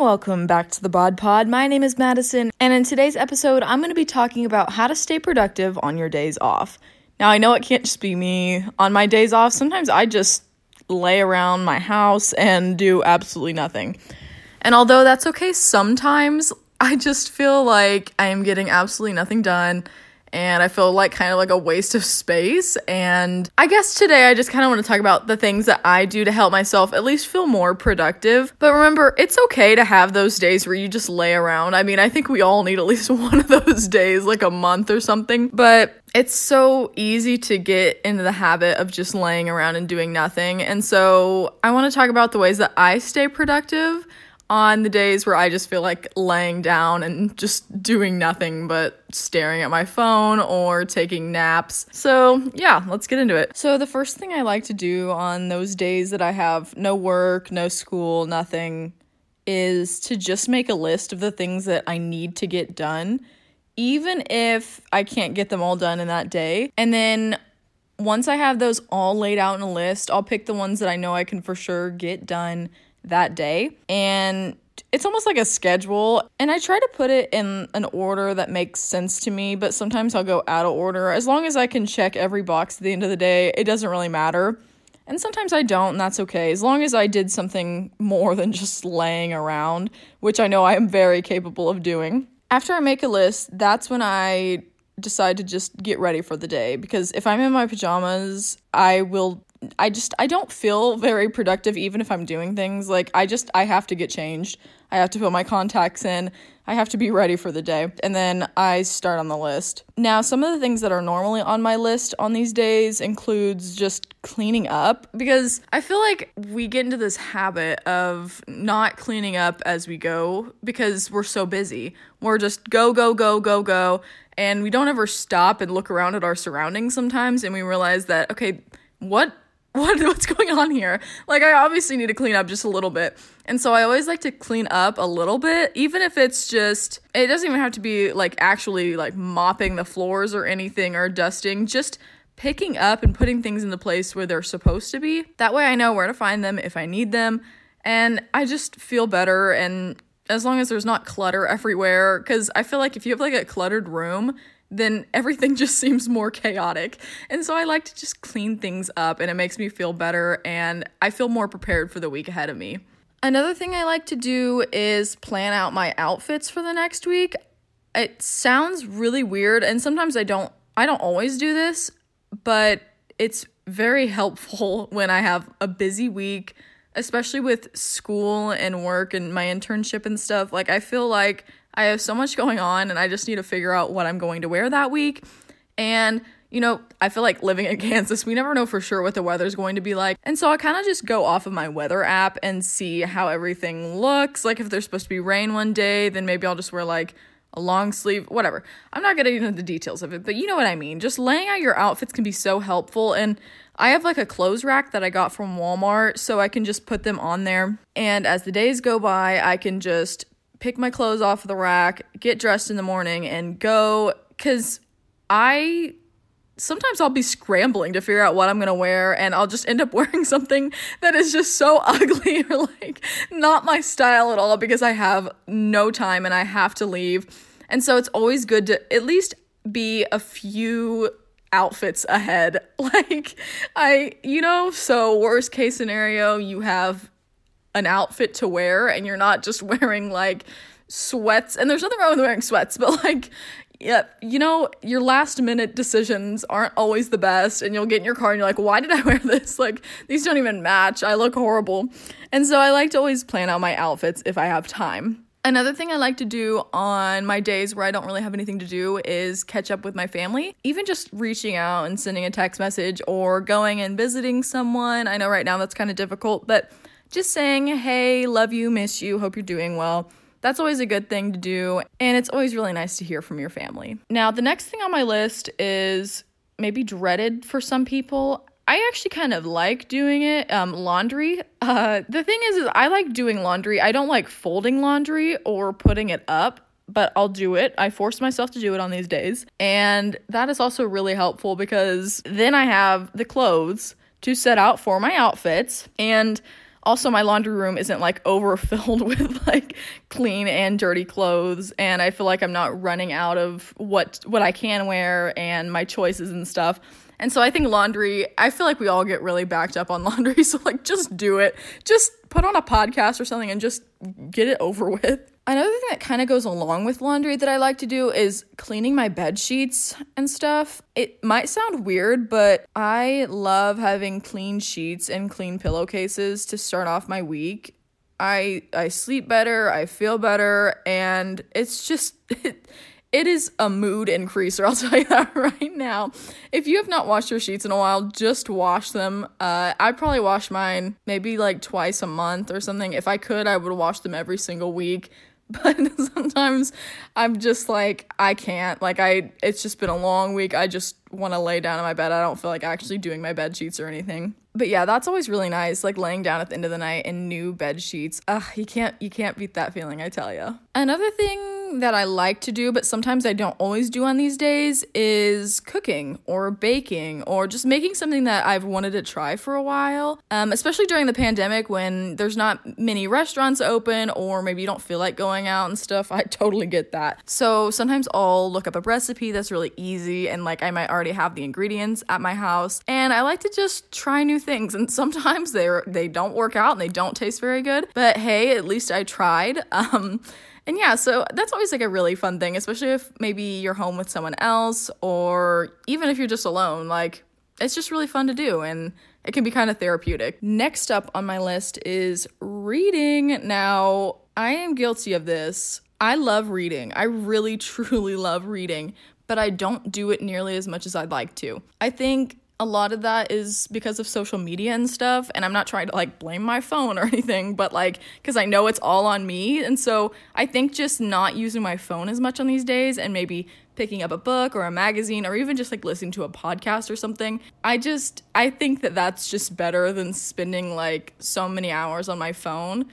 welcome back to the Bod Pod. My name is Madison, and in today's episode, I'm going to be talking about how to stay productive on your days off. Now, I know it can't just be me. On my days off, sometimes I just lay around my house and do absolutely nothing. And although that's okay sometimes, I just feel like I am getting absolutely nothing done and I feel like kind of like a waste of space. And I guess today I just kind of want to talk about the things that I do to help myself at least feel more productive. But remember, it's okay to have those days where you just lay around. I mean, I think we all need at least one of those days, like a month or something. But it's so easy to get into the habit of just laying around and doing nothing. And so I want to talk about the ways that I stay productive on the days where I just feel like laying down and just doing nothing but staring at my phone or taking naps. So, yeah, let's get into it. So, the first thing I like to do on those days that I have no work, no school, nothing, is to just make a list of the things that I need to get done, even if I can't get them all done in that day. And then once I have those all laid out in a list, I'll pick the ones that I know I can for sure get done that day. And it's almost like a schedule. And I try to put it in an order that makes sense to me, but sometimes I'll go out of order. As long as I can check every box at the end of the day, it doesn't really matter. And sometimes I don't, and that's okay. As long as I did something more than just laying around, which I know I am very capable of doing. After I make a list, that's when I decide to just get ready for the day because if I'm in my pajamas, I will I just I don't feel very productive even if I'm doing things. Like I just I have to get changed. I have to put my contacts in. I have to be ready for the day. And then I start on the list. Now, some of the things that are normally on my list on these days includes just cleaning up because I feel like we get into this habit of not cleaning up as we go because we're so busy. We're just go go go go go and we don't ever stop and look around at our surroundings sometimes and we realize that okay, what what what's going on here? Like I obviously need to clean up just a little bit. And so I always like to clean up a little bit, even if it's just it doesn't even have to be like actually like mopping the floors or anything or dusting, just picking up and putting things in the place where they're supposed to be. That way I know where to find them if I need them. And I just feel better and as long as there's not clutter everywhere cuz I feel like if you have like a cluttered room, then everything just seems more chaotic. And so I like to just clean things up and it makes me feel better and I feel more prepared for the week ahead of me. Another thing I like to do is plan out my outfits for the next week. It sounds really weird and sometimes I don't I don't always do this, but it's very helpful when I have a busy week, especially with school and work and my internship and stuff. Like I feel like I have so much going on and I just need to figure out what I'm going to wear that week. And, you know, I feel like living in Kansas, we never know for sure what the weather's going to be like. And so I kind of just go off of my weather app and see how everything looks. Like if there's supposed to be rain one day, then maybe I'll just wear like a long sleeve, whatever. I'm not getting into the details of it, but you know what I mean. Just laying out your outfits can be so helpful. And I have like a clothes rack that I got from Walmart, so I can just put them on there. And as the days go by, I can just pick my clothes off the rack, get dressed in the morning, and go. Because I sometimes I'll be scrambling to figure out what I'm gonna wear, and I'll just end up wearing something that is just so ugly or like not my style at all because I have no time and I have to leave. And so it's always good to at least be a few outfits ahead. Like, I, you know, so worst case scenario, you have an outfit to wear and you're not just wearing like sweats. And there's nothing wrong with wearing sweats but like yeah you know your last minute decisions aren't always the best and you'll get in your car and you're like why did i wear this? Like these don't even match. I look horrible. And so i like to always plan out my outfits if i have time. Another thing I like to do on my days where I don't really have anything to do is catch up with my family. Even just reaching out and sending a text message or going and visiting someone. I know right now that's kind of difficult, but just saying, hey, love you, miss you, hope you're doing well. That's always a good thing to do, and it's always really nice to hear from your family. Now, the next thing on my list is maybe dreaded for some people. I actually kind of like doing it. Um, laundry. Uh, the thing is, is I like doing laundry. I don't like folding laundry or putting it up, but I'll do it. I force myself to do it on these days, and that is also really helpful because then I have the clothes to set out for my outfits and Also, my laundry room isn't like overfilled with like clean and dirty clothes, and I feel like I'm not running out of what what I can wear and my choices and stuff. And so I think laundry, I feel like we all get really backed up on laundry. So, like, just do it. Just put on a podcast or something and just get it over with. Another thing that kind of goes along with laundry that I like to do is cleaning my bed sheets and stuff. It might sound weird, but I love having clean sheets and clean pillowcases to start off my week. I I sleep better, I feel better, and it's just it is a mood increaser, I'll tell you that right now. If you have not washed your sheets in a while, just wash them. Uh, I probably wash mine maybe like twice a month or something. If I could, I would wash them every single week. But sometimes I'm just like, I can't. Like, I, it's just been a long week. I just want to lay down in my bed. I don't feel like actually doing my bed sheets or anything. But yeah, that's always really nice. Like laying down at the end of the night in new bed sheets. Ugh, you can't, you can't beat that feeling, I tell you. Another thing that I like to do, but sometimes I don't always do on these days, is cooking or baking or just making something that I've wanted to try for a while. Um, especially during the pandemic when there's not many restaurants open or maybe you don't feel like going out and stuff. I totally get that. So sometimes I'll look up a recipe that's really easy and like I might already have the ingredients at my house. And I like to just try new things. And sometimes they're they don't work out and they don't taste very good. But hey, at least I tried. Um, and yeah, so that's always like a really fun thing, especially if maybe you're home with someone else or even if you're just alone. Like, it's just really fun to do and it can be kind of therapeutic. Next up on my list is reading. Now, I am guilty of this. I love reading. I really, truly love reading, but I don't do it nearly as much as I'd like to. I think a lot of that is because of social media and stuff and i'm not trying to like blame my phone or anything but like because i know it's all on me and so i think just not using my phone as much on these days and maybe picking up a book or a magazine or even just like listening to a podcast or something i just i think that that's just better than spending like so many hours on my phone.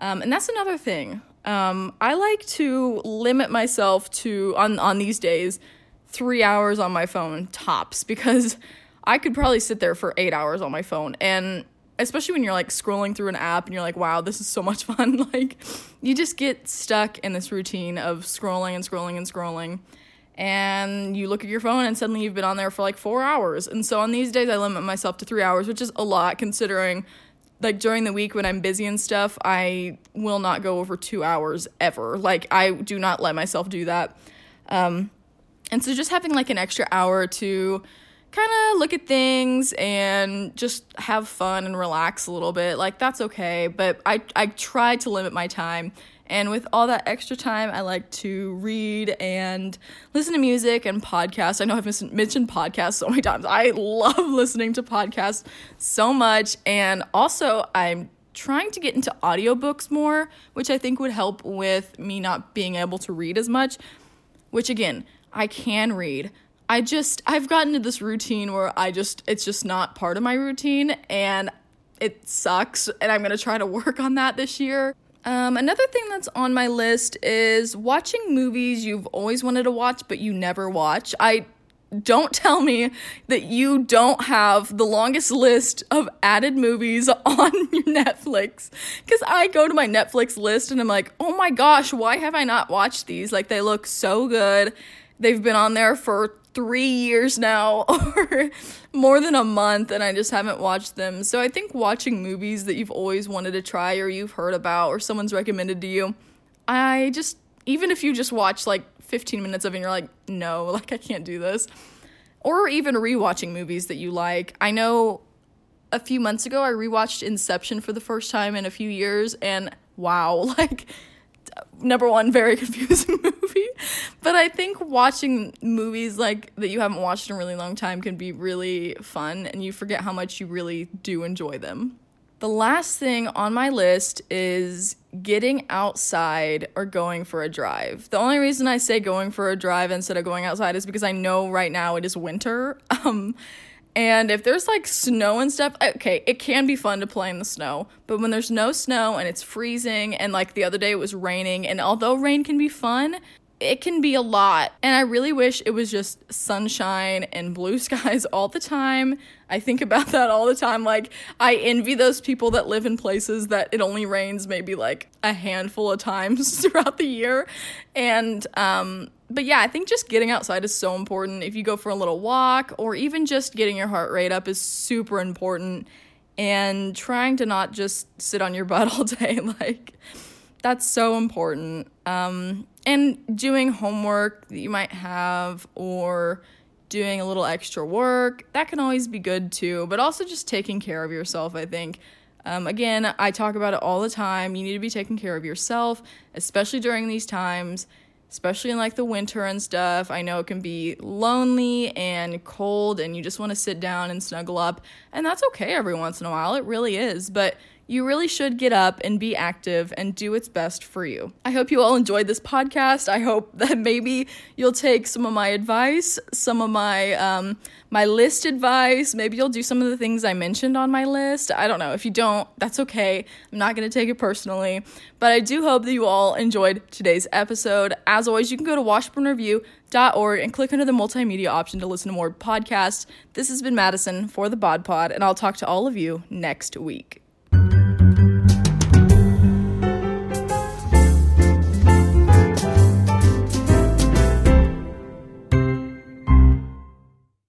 Um, and that's another thing. Um, i like to limit myself to on on these days three hours on my phone tops because I could probably sit there for eight hours on my phone. And especially when you're like scrolling through an app and you're like, wow, this is so much fun. like, you just get stuck in this routine of scrolling and scrolling and scrolling. And you look at your phone and suddenly you've been on there for like four hours. And so on these days, I limit myself to three hours, which is a lot considering like during the week when I'm busy and stuff, I will not go over two hours ever. Like, I do not let myself do that. Um, and so just having like an extra hour to kind of look at things and just have fun and relax a little bit. Like that's okay, but I I try to limit my time. And with all that extra time, I like to read and listen to music and podcasts. I know I've mentioned podcasts so many times. I love listening to podcasts so much. And also, I'm trying to get into audiobooks more, which I think would help with me not being able to read as much. Which, again, I can read, I just I've gotten to this routine where I just it's just not part of my routine and it sucks and I'm going to try to work on that this year. Um, another thing that's on my list is watching movies you've always wanted to watch but you never watch. I don't tell me that you don't have the longest list of added movies on your Netflix. Because I go to my Netflix list and I'm like, oh my gosh, why have I not watched these? Like, they look so good. They've been on there for three years now or more than a month and I just haven't watched them. So I think watching movies that you've always wanted to try or you've heard about or someone's recommended to you, I just, even if you just watch like 15 minutes of it and you're like, no, like I can't do this. Or even rewatching movies that you like. I know a few months ago I rewatched Inception for the first time in a few years and wow, like number one, very confusing movie. But I think watching movies like that you haven't watched in a really long time can be really fun and you forget how much you really do enjoy them. The last thing on my list is getting outside or going for a drive. The only reason I say going for a drive instead of going outside is because I know right now it is winter. Um, and if there's like snow and stuff, okay, it can be fun to play in the snow. But when there's no snow and it's freezing, and like the other day it was raining, and although rain can be fun, it can be a lot. And I really wish it was just sunshine and blue skies all the time. I think about that all the time. Like, I envy those people that live in places that it only rains maybe like a handful of times throughout the year. And, um, but yeah, I think just getting outside is so important. If you go for a little walk or even just getting your heart rate up is super important. And trying to not just sit on your butt all day, like, that's so important. Um, and doing homework that you might have or doing a little extra work, that can always be good too. But also just taking care of yourself, I think. Um, again, I talk about it all the time. You need to be taking care of yourself, especially during these times especially in like the winter and stuff. I know it can be lonely and cold and you just want to sit down and snuggle up, and that's okay every once in a while. It really is. But you really should get up and be active and do what's best for you. I hope you all enjoyed this podcast. I hope that maybe you'll take some of my advice, some of my um, my list advice. Maybe you'll do some of the things I mentioned on my list. I don't know. If you don't, that's okay. I'm not going to take it personally. But I do hope that you all enjoyed today's episode. As always, you can go to washburnreview.org and click under the multimedia option to listen to more podcasts. This has been Madison for the Bod Pod, and I'll talk to all of you next week.